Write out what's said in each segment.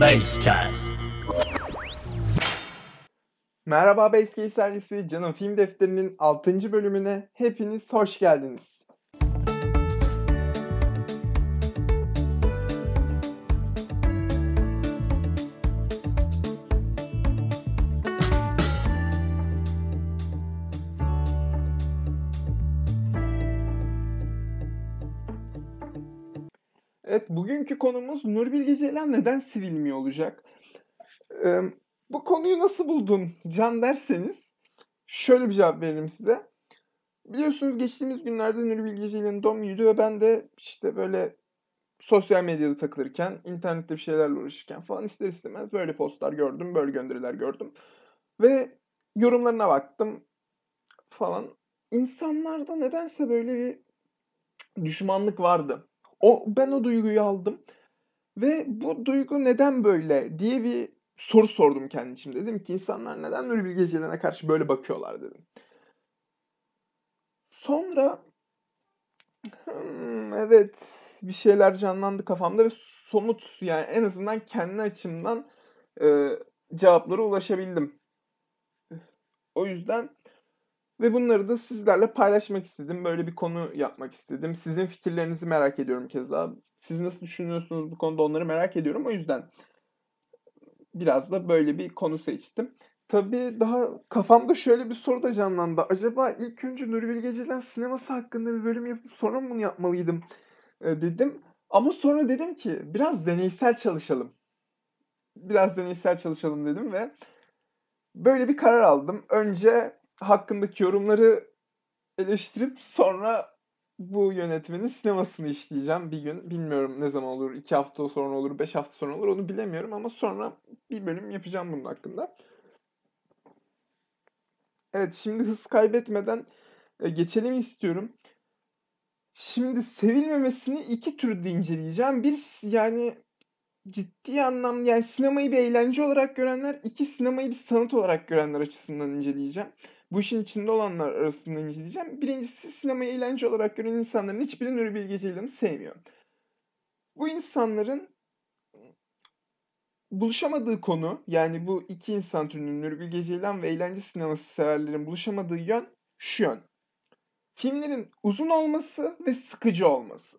Basecast. Merhaba Basecase sergisi Canım Film Defteri'nin 6. bölümüne hepiniz hoş geldiniz. Evet, bugünkü konumuz Nur Bilge Ceylan neden sevilmiyor olacak? Ee, bu konuyu nasıl buldun Can derseniz şöyle bir cevap veririm size. Biliyorsunuz geçtiğimiz günlerde Nuri Bilge Ceylan'ın doğum günüydü ve ben de işte böyle sosyal medyada takılırken, internette bir şeylerle uğraşırken falan ister istemez böyle postlar gördüm, böyle gönderiler gördüm. Ve yorumlarına baktım falan. İnsanlarda nedense böyle bir düşmanlık vardı. O ben o duyguyu aldım. Ve bu duygu neden böyle diye bir soru sordum kendi içimde. Dedim ki insanlar neden Nuri Bilge Ceylan'a karşı böyle bakıyorlar dedim. Sonra hmm, evet bir şeyler canlandı kafamda ve somut yani en azından kendi açımdan e, cevaplara ulaşabildim. O yüzden ve bunları da sizlerle paylaşmak istedim. Böyle bir konu yapmak istedim. Sizin fikirlerinizi merak ediyorum keza. Siz nasıl düşünüyorsunuz bu konuda onları merak ediyorum. O yüzden biraz da böyle bir konu seçtim. Tabii daha kafamda şöyle bir soru da canlandı. Acaba ilk önce Nuri Bilge Ceylan sineması hakkında bir bölüm yapıp sonra mı bunu yapmalıydım e, dedim. Ama sonra dedim ki biraz deneysel çalışalım. Biraz deneysel çalışalım dedim ve böyle bir karar aldım. Önce hakkındaki yorumları eleştirip sonra bu yönetmenin sinemasını işleyeceğim bir gün. Bilmiyorum ne zaman olur. iki hafta sonra olur, beş hafta sonra olur onu bilemiyorum ama sonra bir bölüm yapacağım bunun hakkında. Evet şimdi hız kaybetmeden e, geçelim istiyorum. Şimdi sevilmemesini iki türde inceleyeceğim. Bir yani ciddi anlamda yani sinemayı bir eğlence olarak görenler, iki sinemayı bir sanat olarak görenler açısından inceleyeceğim. Bu işin içinde olanlar arasında inceleyeceğim. Birincisi sinemayı eğlence olarak gören insanların hiçbiri Nuri Bilge Ceylan'ı sevmiyor. Bu insanların buluşamadığı konu yani bu iki insan türünün Nuri Bilge Ceylan ve eğlence sineması severlerin buluşamadığı yön şu yön. Filmlerin uzun olması ve sıkıcı olması.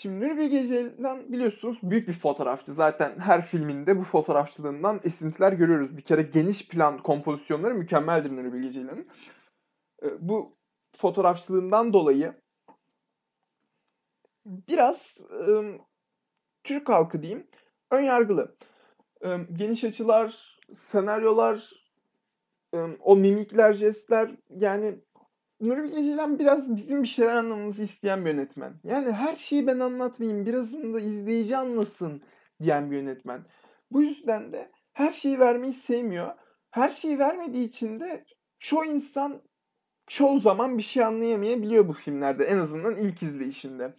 Şimdi Nuri Bilge Ceylan biliyorsunuz büyük bir fotoğrafçı. Zaten her filminde bu fotoğrafçılığından esintiler görüyoruz. Bir kere geniş plan kompozisyonları mükemmeldir Nuri Bilge Ceylan'ın. Bu fotoğrafçılığından dolayı biraz ıı, Türk halkı diyeyim ön yargılı. Iı, geniş açılar, senaryolar, ıı, o mimikler, jestler yani Nuri Bilge biraz bizim bir şeyler anlamamızı isteyen bir yönetmen. Yani her şeyi ben anlatmayayım, birazını da izleyici anlasın diyen bir yönetmen. Bu yüzden de her şeyi vermeyi sevmiyor. Her şeyi vermediği için de çoğu insan çoğu zaman bir şey anlayamayabiliyor bu filmlerde en azından ilk izleyişinde.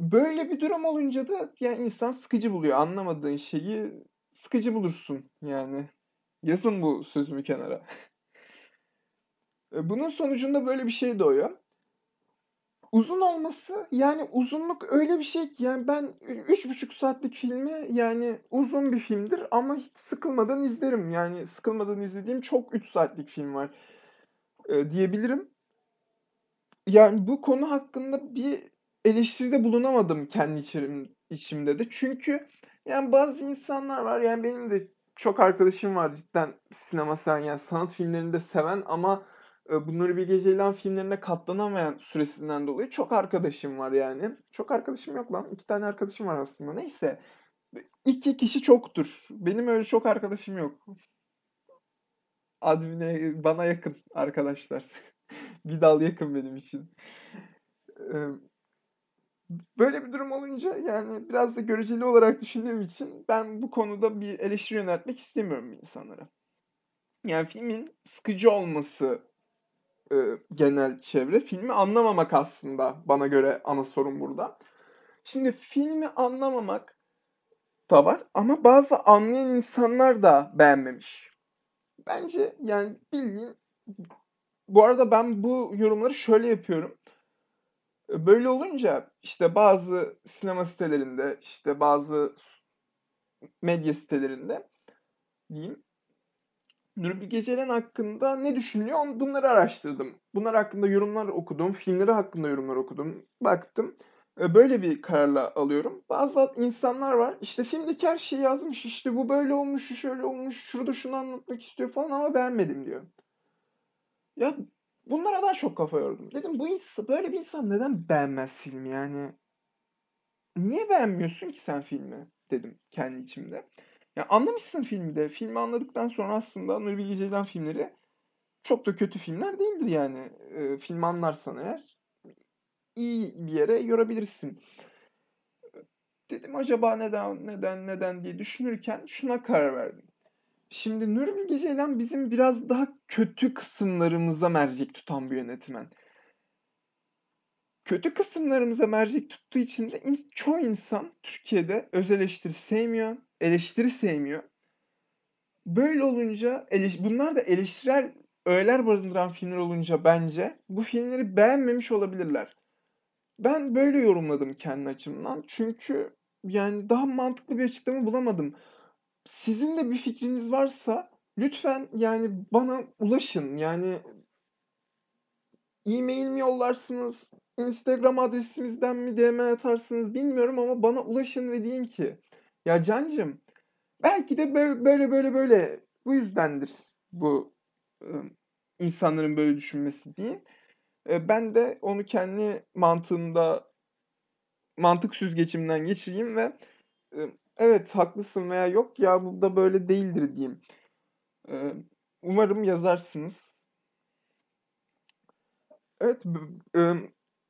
Böyle bir durum olunca da yani insan sıkıcı buluyor. Anlamadığın şeyi sıkıcı bulursun yani. Yazın bu sözümü kenara. Bunun sonucunda böyle bir şey doğuyor. Uzun olması yani uzunluk öyle bir şey ki yani ben 3,5 saatlik filmi yani uzun bir filmdir ama hiç sıkılmadan izlerim. Yani sıkılmadan izlediğim çok 3 saatlik film var e, diyebilirim. Yani bu konu hakkında bir eleştiride bulunamadım kendi içerim, içimde de. Çünkü yani bazı insanlar var yani benim de çok arkadaşım var cidden sinema seven yani sanat filmlerini de seven ama bunları bir Ceylan filmlerine katlanamayan süresinden dolayı çok arkadaşım var yani. Çok arkadaşım yok lan. iki tane arkadaşım var aslında. Neyse. İki kişi çoktur. Benim öyle çok arkadaşım yok. Admin'e bana yakın arkadaşlar. bir dal yakın benim için. Böyle bir durum olunca yani biraz da göreceli olarak düşündüğüm için ben bu konuda bir eleştiri yöneltmek istemiyorum insanlara. Yani filmin sıkıcı olması e, genel çevre. Filmi anlamamak aslında bana göre ana sorun burada. Şimdi filmi anlamamak da var ama bazı anlayan insanlar da beğenmemiş. Bence yani bildiğin bu arada ben bu yorumları şöyle yapıyorum. Böyle olunca işte bazı sinema sitelerinde işte bazı medya sitelerinde diyeyim. Nuri Gecelen hakkında ne düşünüyor? Bunları araştırdım. Bunlar hakkında yorumlar okudum. Filmleri hakkında yorumlar okudum. Baktım. E, böyle bir kararla alıyorum. Bazı insanlar var. İşte filmdeki her şeyi yazmış. İşte bu böyle olmuş, şu şöyle olmuş, şurada şunu anlatmak istiyor falan ama beğenmedim diyor. Ya bunlara daha çok kafa yordum. Dedim bu insan, böyle bir insan neden beğenmez filmi yani? Niye beğenmiyorsun ki sen filmi? Dedim kendi içimde. Ya anlamışsın filmi de. Filmi anladıktan sonra aslında Nuri Bilge Ceylan filmleri çok da kötü filmler değildir yani. E, filmi anlarsan eğer iyi bir yere yorabilirsin. Dedim acaba neden neden neden diye düşünürken şuna karar verdim. Şimdi Nuri Bilge Ceylan bizim biraz daha kötü kısımlarımıza mercek tutan bir yönetmen. Kötü kısımlarımıza mercek tuttuğu için de çoğu insan Türkiye'de öz eleştiri sevmiyor, eleştiri sevmiyor. Böyle olunca eleş, bunlar da eleştirel öğeler barındıran filmler olunca bence bu filmleri beğenmemiş olabilirler. Ben böyle yorumladım kendi açımdan. Çünkü yani daha mantıklı bir açıklama bulamadım. Sizin de bir fikriniz varsa lütfen yani bana ulaşın. Yani e-mail mi yollarsınız? Instagram adresimizden mi DM atarsınız bilmiyorum ama bana ulaşın ve deyin ki ya Cancım belki de böyle böyle böyle, bu yüzdendir bu insanların böyle düşünmesi diye. Ben de onu kendi mantığımda mantık süzgecimden geçireyim ve evet haklısın veya yok ya bu da böyle değildir diyeyim. Umarım yazarsınız. Evet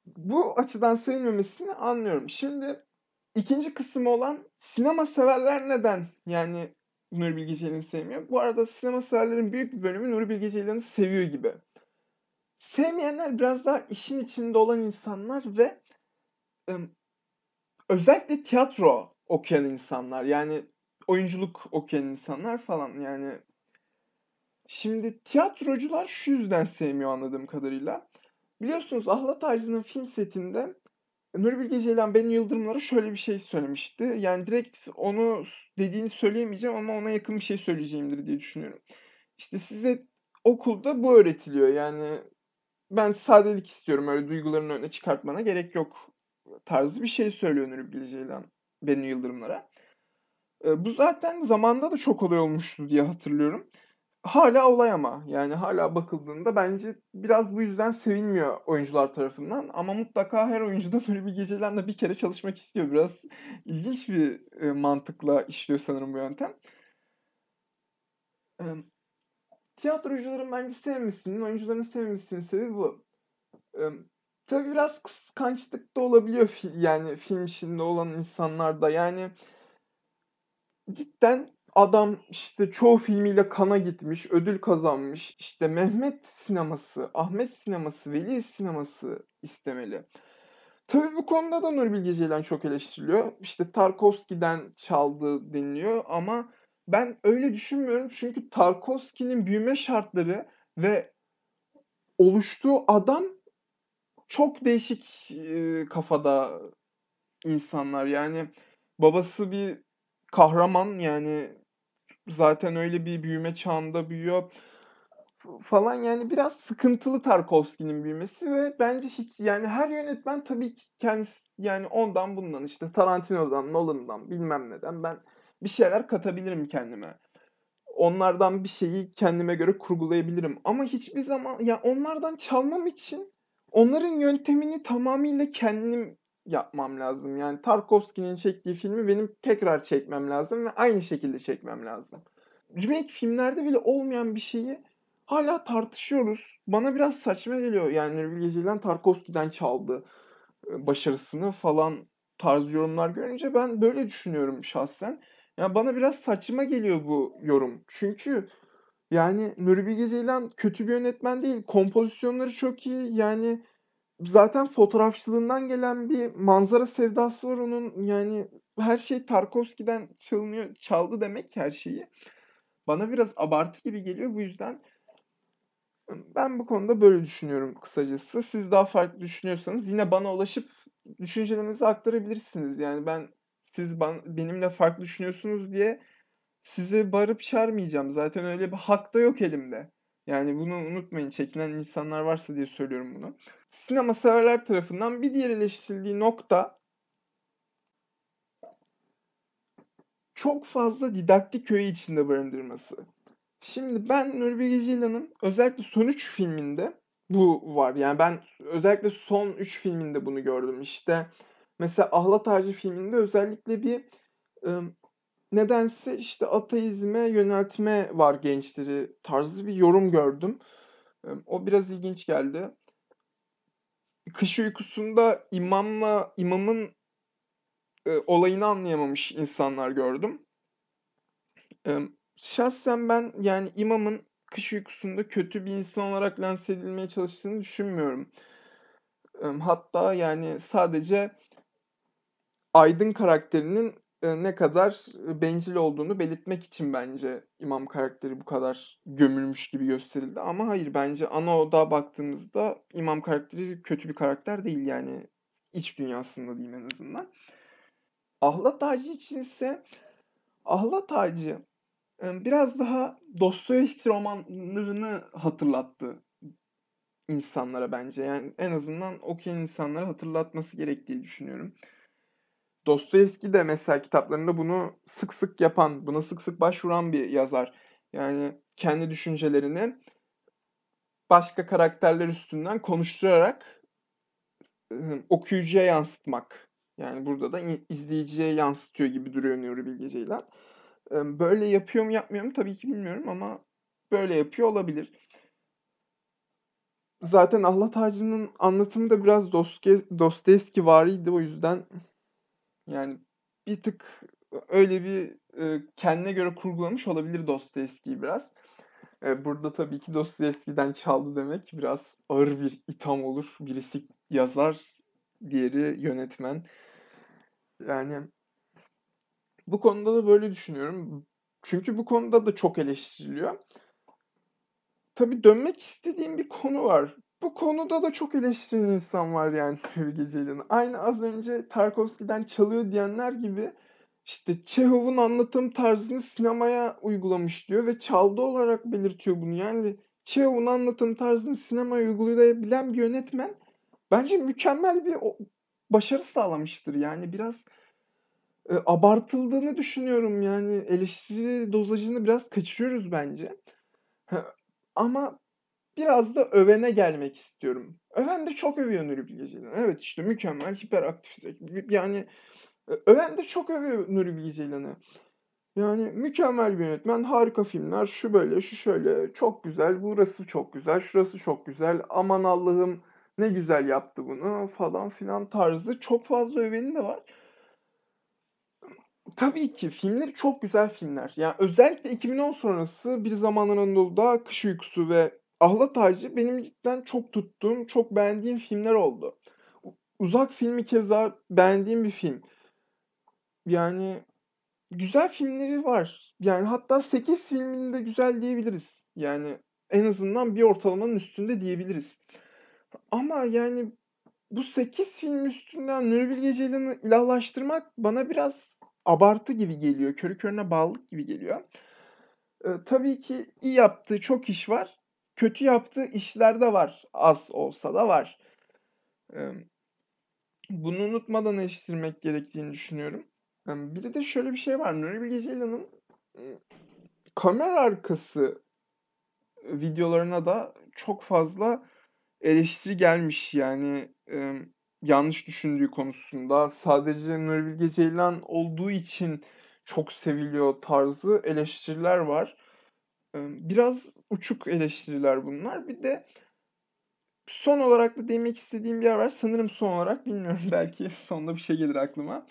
bu açıdan sevilmemesini anlıyorum. Şimdi ikinci kısmı olan sinema severler neden yani Nuri Bilge Ceylan'ı sevmiyor? Bu arada sinema severlerin büyük bir bölümü Nuri Bilge Ceylan'ı seviyor gibi. Sevmeyenler biraz daha işin içinde olan insanlar ve özellikle tiyatro okuyan insanlar yani oyunculuk okuyan insanlar falan yani şimdi tiyatrocular şu yüzden sevmiyor anladığım kadarıyla. Biliyorsunuz Ahlat Ağacı'nın film setinde Nuri Bilge Ceylan Bennu Yıldırımlara şöyle bir şey söylemişti. Yani direkt onu dediğini söyleyemeyeceğim ama ona yakın bir şey söyleyeceğimdir diye düşünüyorum. İşte size okulda bu öğretiliyor. Yani ben sadelik istiyorum öyle duygularını öne çıkartmana gerek yok tarzı bir şey söylüyor Nuri Bilge Ceylan Bennu Yıldırımlara. Bu zaten zamanda da çok olay olmuştu diye hatırlıyorum. Hala olay ama yani hala bakıldığında bence biraz bu yüzden sevilmiyor oyuncular tarafından ama mutlaka her oyuncu da böyle bir gecelerle bir kere çalışmak istiyor. Biraz ilginç bir e, mantıkla işliyor sanırım bu yöntem. E, tiyatrocuların bence sevmesinin, oyuncuların sevmesinin sebebi bu. E, tabii biraz kıskançlık da olabiliyor yani film içinde olan insanlarda. Yani cidden adam işte çoğu filmiyle kana gitmiş, ödül kazanmış. İşte Mehmet sineması, Ahmet sineması, Veli sineması istemeli. Tabii bu konuda da Nuri Bilge Ceylan çok eleştiriliyor. İşte Tarkovski'den çaldı deniliyor ama ben öyle düşünmüyorum çünkü Tarkovski'nin büyüme şartları ve oluştuğu adam çok değişik e, kafada insanlar. Yani babası bir kahraman yani zaten öyle bir büyüme çağında büyüyor falan yani biraz sıkıntılı Tarkovski'nin büyümesi ve bence hiç yani her yönetmen tabii ki kendisi yani ondan bundan işte Tarantino'dan, Nolan'dan bilmem neden ben bir şeyler katabilirim kendime. Onlardan bir şeyi kendime göre kurgulayabilirim ama hiçbir zaman ya onlardan çalmam için onların yöntemini tamamıyla kendim yapmam lazım. Yani Tarkovski'nin çektiği filmi benim tekrar çekmem lazım ve aynı şekilde çekmem lazım. Remake filmlerde bile olmayan bir şeyi hala tartışıyoruz. Bana biraz saçma geliyor. Yani Nuri Bilge Tarkovski'den çaldı başarısını falan tarz yorumlar görünce ben böyle düşünüyorum şahsen. Yani bana biraz saçma geliyor bu yorum. Çünkü yani Nuri Bilge Ceylan kötü bir yönetmen değil. Kompozisyonları çok iyi. Yani zaten fotoğrafçılığından gelen bir manzara sevdası var onun. Yani her şey Tarkovski'den çalınıyor, çaldı demek her şeyi. Bana biraz abartı gibi geliyor. Bu yüzden ben bu konuda böyle düşünüyorum kısacası. Siz daha farklı düşünüyorsanız yine bana ulaşıp düşüncelerinizi aktarabilirsiniz. Yani ben siz ban benimle farklı düşünüyorsunuz diye sizi bağırıp çağırmayacağım. Zaten öyle bir hak da yok elimde. Yani bunu unutmayın. Çekinen insanlar varsa diye söylüyorum bunu. Sinema severler tarafından bir diğer eleştirildiği nokta çok fazla didaktik öğe içinde barındırması. Şimdi ben Nuri Bilge Ceylan'ın özellikle son 3 filminde bu var. Yani ben özellikle son 3 filminde bunu gördüm. İşte mesela Ahlat Ağacı filminde özellikle bir nedense işte ateizme yöneltme var gençleri tarzı bir yorum gördüm. O biraz ilginç geldi. Kış uykusunda imamla imamın e, olayını anlayamamış insanlar gördüm. Em, Şahsen ben yani imamın kış uykusunda kötü bir insan olarak lanse edilmeye çalıştığını düşünmüyorum. Em, Hatta yani sadece Aydın karakterinin e, ne kadar e, bencil olduğunu belirtmek için bence imam karakteri bu kadar gömülmüş gibi gösterildi. Ama hayır bence ana oda baktığımızda imam karakteri kötü bir karakter değil yani iç dünyasında diyeyim en azından. Ahlat Ağacı için ise Ahlat Ağacı e, biraz daha Dostoyevski romanlarını hatırlattı insanlara bence. Yani en azından okuyan insanlara hatırlatması gerektiği düşünüyorum. Dostoyevski de mesela kitaplarında bunu sık sık yapan, buna sık sık başvuran bir yazar. Yani kendi düşüncelerini başka karakterler üstünden konuşturarak okuyucuya yansıtmak. Yani burada da izleyiciye yansıtıyor gibi duruyor Nuri Bilge Ceylan. Böyle yapıyor mu yapmıyor mu tabii ki bilmiyorum ama böyle yapıyor olabilir. Zaten Ahlat Ağacı'nın anlatımı da biraz Dostoye- Dostoyevskivariydi o yüzden yani bir tık öyle bir e, kendine göre kurgulamış olabilir Dostoyevski'yi biraz. E, burada tabii ki Dostoyevski'den çaldı demek biraz ağır bir itham olur. Birisi yazar, diğeri yönetmen. Yani bu konuda da böyle düşünüyorum. Çünkü bu konuda da çok eleştiriliyor. Tabii dönmek istediğim bir konu var. Bu konuda da çok eleştiren insan var yani Bilge Ceylan'ı. Aynı az önce Tarkovski'den çalıyor diyenler gibi işte Çehov'un anlatım tarzını sinemaya uygulamış diyor ve çaldı olarak belirtiyor bunu. Yani Çehov'un anlatım tarzını sinemaya uygulayabilen bir yönetmen bence mükemmel bir başarı sağlamıştır. Yani biraz e, abartıldığını düşünüyorum yani eleştiri dozajını biraz kaçırıyoruz bence. Ama biraz da övene gelmek istiyorum. Öven de çok övüyor Nuri Bilge Ceylan. Evet işte mükemmel, hiperaktif. Yani öven de çok övüyor Nuri Bilge Ceylan'ı. Yani mükemmel bir yönetmen, harika filmler, şu böyle, şu şöyle, çok güzel, burası çok güzel, şurası çok güzel, aman Allah'ım ne güzel yaptı bunu falan filan tarzı çok fazla öveni de var. Tabii ki filmleri çok güzel filmler. Yani özellikle 2010 sonrası Bir Zamanlar Anadolu'da Kış Uykusu ve Ahlat Ağacı benim cidden çok tuttuğum, çok beğendiğim filmler oldu. Uzak filmi keza beğendiğim bir film. Yani güzel filmleri var. Yani hatta 8 filmini de güzel diyebiliriz. Yani en azından bir ortalamanın üstünde diyebiliriz. Ama yani bu 8 film üstünden Nuri Bilge Ceylan'ı ilahlaştırmak bana biraz abartı gibi geliyor. Körü körüne bağlılık gibi geliyor. Ee, tabii ki iyi yaptığı çok iş var. Kötü yaptığı işler de var. Az olsa da var. Bunu unutmadan eleştirmek gerektiğini düşünüyorum. Ee, bir de şöyle bir şey var. Nuri Bilge Ceylan'ın kamera arkası videolarına da çok fazla eleştiri gelmiş. Yani yanlış düşündüğü konusunda sadece Nuri Bilge Ceylan olduğu için çok seviliyor tarzı eleştiriler var. Biraz uçuk eleştiriler bunlar. Bir de son olarak da demek istediğim bir yer var. Sanırım son olarak bilmiyorum belki sonunda bir şey gelir aklıma.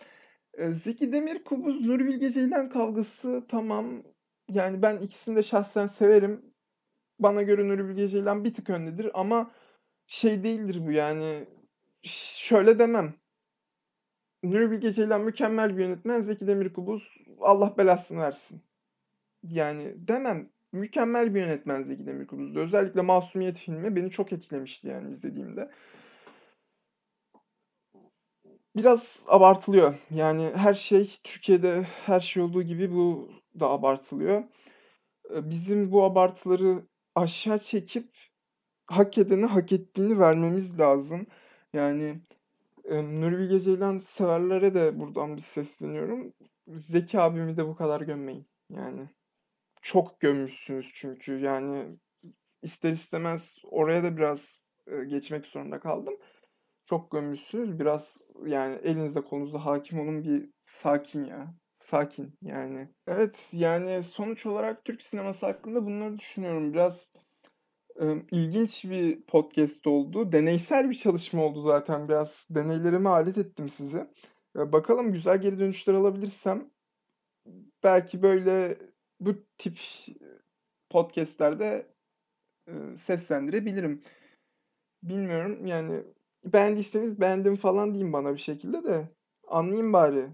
Zeki Demirkubuz Nuri Bilge Ceylan kavgası tamam. Yani ben ikisini de şahsen severim. Bana göre Nuri Bilge Ceylan bir tık öndedir ama şey değildir bu yani şöyle demem. Nuri Bilge Ceylan mükemmel bir yönetmen. Zeki Demirkubuz Allah belasını versin. Yani demem. Mükemmel bir yönetmen Zeki Demirkubuz'da. Özellikle Masumiyet filmi beni çok etkilemişti yani izlediğimde. biraz abartılıyor. Yani her şey Türkiye'de her şey olduğu gibi bu da abartılıyor. bizim bu abartıları aşağı çekip hak edene hak ettiğini vermemiz lazım. Yani Nuri Bilge Ceylan severlere de buradan bir sesleniyorum. Zeki abimi de bu kadar gömmeyin. Yani çok gömmüşsünüz çünkü. Yani ister istemez oraya da biraz, eee, geçmek zorunda kaldım. Çok gömmüşsünüz. Biraz yani elinizde kolunuzda hakim olun, bir sakin ya. Sakin yani. Evet, yani sonuç olarak Türk sineması hakkında bunları düşünüyorum. Biraz ilginç bir podcast oldu. Deneysel bir çalışma oldu zaten. Biraz deneylerime alet ettim sizi. Eee, bakalım güzel geri dönüşler alabilirsem belki böyle bu tip, podcast'lerde, eee, seslendirebilirim. Bilmiyorum, yani beğendiyseniz beğendim falan deyin bana bir şekilde de anlayayım bari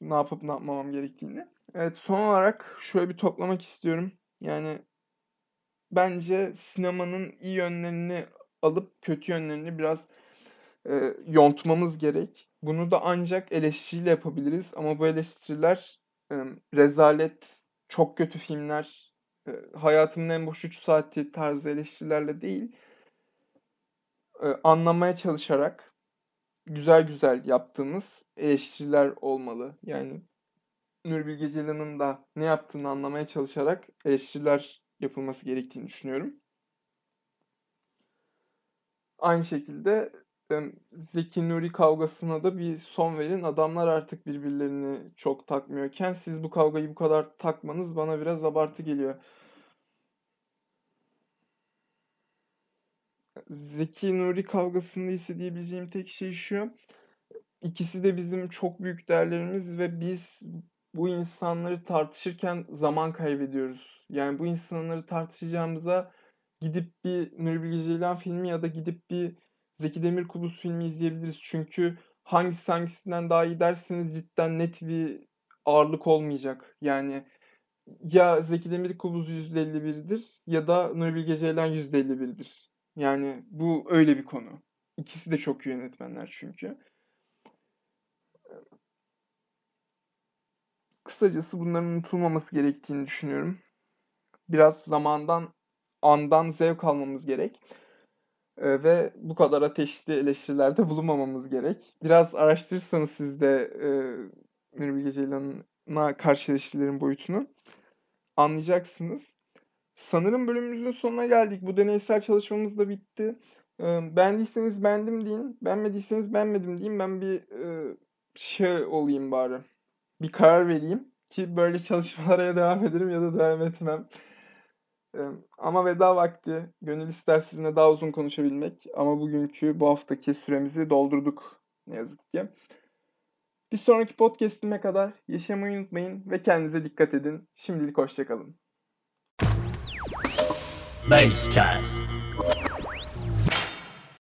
ne yapıp ne yapmamam gerektiğini. Evet, son olarak şöyle bir toplamak istiyorum. Yani bence sinemanın iyi yönlerini alıp kötü yönlerini biraz, eee, yontmamız gerek. Bunu da ancak eleştiriyle yapabiliriz ama bu eleştiriler, emm, rezalet, çok kötü filmler, eee, hayatımın en boş 3 saati tarzı eleştirilerle değil eee, anlamaya çalışarak güzel güzel yaptığımız eleştiriler olmalı. Yani Nuri Bilge Ceylan'ın da ne yaptığını anlamaya çalışarak eleştiriler yapılması gerektiğini düşünüyorum. Aynı şekilde Zeki Nuri kavgasına da bir son verin. Adamlar artık birbirlerini çok takmıyorken siz bu kavgayı bu kadar takmanız bana biraz abartı geliyor. Zeki Nuri kavgasında hissediyebileceğim tek şey şu. İkisi de bizim çok büyük değerlerimiz ve biz bu insanları tartışırken zaman kaybediyoruz. Yani bu insanları tartışacağımıza gidip bir Nuri Bilge Ceylan filmi ya da gidip bir Zeki Demirkubuz filmi izleyebiliriz. Çünkü hangisi hangisinden daha iyi derseniz cidden net bir ağırlık olmayacak. Yani ya Zeki Demirkubuz %51'dir ya da Nuri Bilge Ceylan %51'dir. Yani bu öyle bir konu. İkisi de çok iyi yönetmenler çünkü. Kısacası bunların unutulmaması gerektiğini düşünüyorum. Biraz zamandan, andan zevk almamız gerek. Ee, ve bu kadar ateşli eleştirilerde bulunmamamız gerek. Biraz araştırırsanız siz de e, Nuri Bilge Ceylan'a karşı eleştirilerin boyutunu anlayacaksınız. Sanırım bölümümüzün sonuna geldik. Bu deneysel çalışmamız da bitti. Ee, beğendiyseniz beğendim deyin. Beğenmediyseniz beğenmedim deyin. Ben bir e, şey olayım bari bir karar vereyim ki böyle çalışmalara devam ederim ya da devam etmem. Ama veda vakti. Gönül ister sizinle daha uzun konuşabilmek. Ama bugünkü bu haftaki süremizi doldurduk ne yazık ki. Bir sonraki podcast'ime kadar yaşamayı unutmayın ve kendinize dikkat edin. Şimdilik hoşçakalın. Basecast.